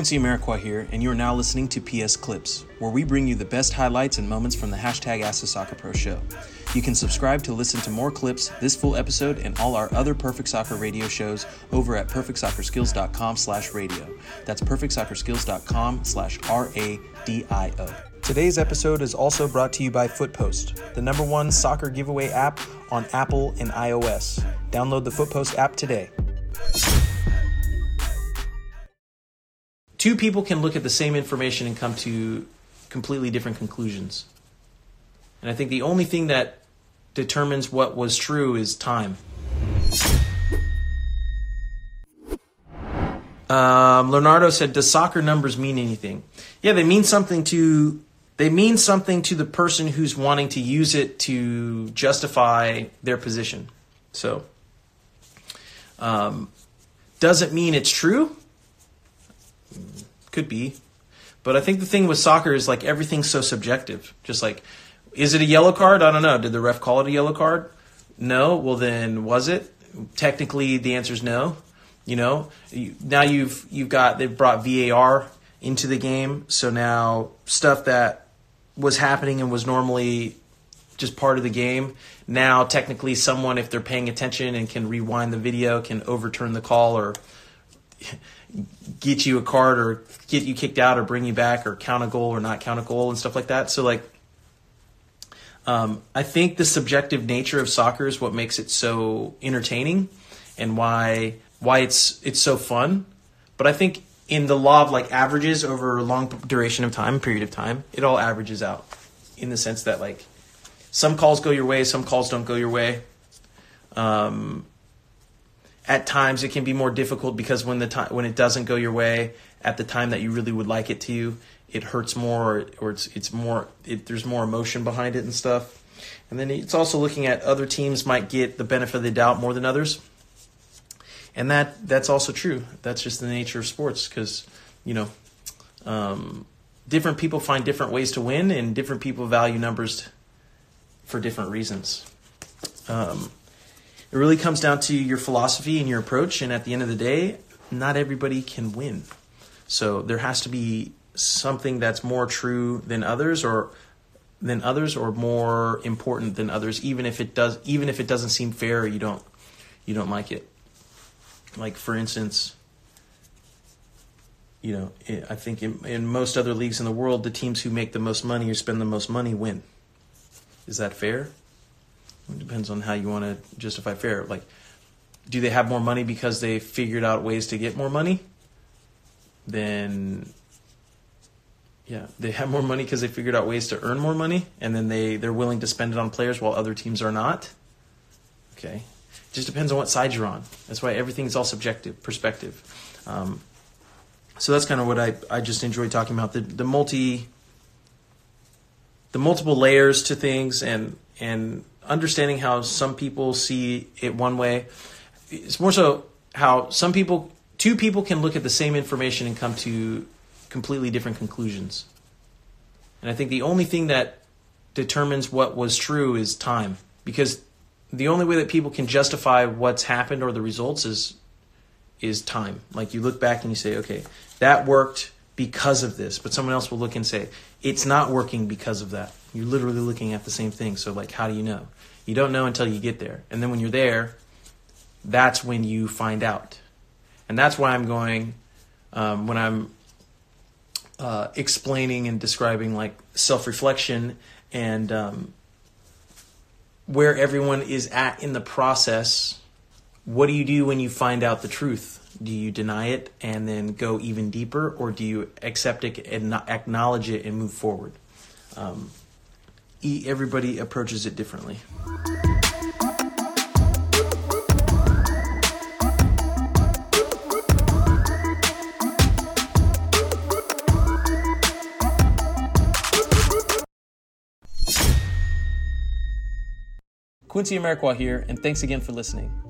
Quincy Amarikwa here, and you are now listening to PS Clips, where we bring you the best highlights and moments from the hashtag Ask the Soccer Pro show. You can subscribe to listen to more clips, this full episode, and all our other Perfect Soccer radio shows over at perfectsoccerskills.com slash radio. That's perfectsoccerskills.com slash R-A-D-I-O. Today's episode is also brought to you by Footpost, the number one soccer giveaway app on Apple and iOS. Download the Footpost app today. Two people can look at the same information and come to completely different conclusions. And I think the only thing that determines what was true is time. Um, Leonardo said, "Does soccer numbers mean anything?" Yeah, they mean something to they mean something to the person who's wanting to use it to justify their position. So, um, does it mean it's true? Could be. But I think the thing with soccer is like everything's so subjective. Just like, is it a yellow card? I don't know. Did the ref call it a yellow card? No. Well, then was it? Technically, the answer is no. You know, now you've you've got they've brought VAR into the game, so now stuff that was happening and was normally just part of the game. Now, technically, someone, if they're paying attention and can rewind the video, can overturn the call or get you a card or get you kicked out or bring you back or count a goal or not count a goal and stuff like that. So like um, I think the subjective nature of soccer is what makes it so entertaining and why why it's it's so fun. But I think in the law of like averages over a long duration of time, period of time, it all averages out in the sense that like some calls go your way, some calls don't go your way. Um, at times it can be more difficult because when the time when it doesn't go your way at the time that you really would like it to, you it hurts more or, it's it's more it, there's more emotion behind it and stuff. And then it's also looking at other teams might get the benefit of the doubt more than others. And that that's also true. That's just the nature of sports because you know um, different people find different ways to win, and different people value numbers for different reasons. Um, it really comes down to your philosophy and your approach. And at the end of the day, not everybody can win. So there has to be something that's more true than others or than others or more important than others even if it does even if it doesn't seem fair you don't you don't like it like for instance you know i think in, in most other leagues in the world the teams who make the most money or spend the most money win is that fair it depends on how you want to justify fair. Like, do they have more money because they figured out ways to get more money? Then, yeah, they have more money because they figured out ways to earn more money, and then they they're willing to spend it on players while other teams are not. Okay, it just depends on what side you're on. That's why everything is all subjective perspective. Um, so that's kind of what I I just enjoy talking about the the multi the multiple layers to things and and understanding how some people see it one way. It's more so how some people, two people can look at the same information and come to completely different conclusions. And I think the only thing that determines what was true is time. Because the only way that people can justify what's happened or the results is is time. Like you look back and you say, okay, that worked because of this, but someone else will look and say, it's not working because of that. You're literally looking at the same thing. So like how do you know? You don't know until you get there. And then when you're there, that's when you find out. And that's why I'm going, um, when I'm uh, explaining and describing like self reflection and um, where everyone is at in the process. What do you do when you find out the truth? Do you deny it and then go even deeper, or do you accept it and acknowledge it and move forward? Um, everybody approaches it differently. Quincy Amarikwa here, and thanks again for listening.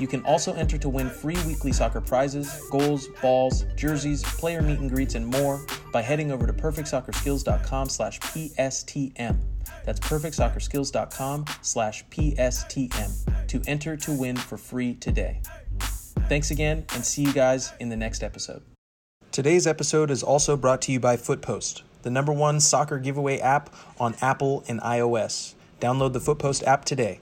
You can also enter to win free weekly soccer prizes, goals, balls, jerseys, player meet and greets, and more by heading over to perfectsoccerskills.com slash PSTM. That's perfectsoccerskills.com slash PSTM to enter to win for free today. Thanks again, and see you guys in the next episode. Today's episode is also brought to you by Footpost, the number one soccer giveaway app on Apple and iOS. Download the Footpost app today.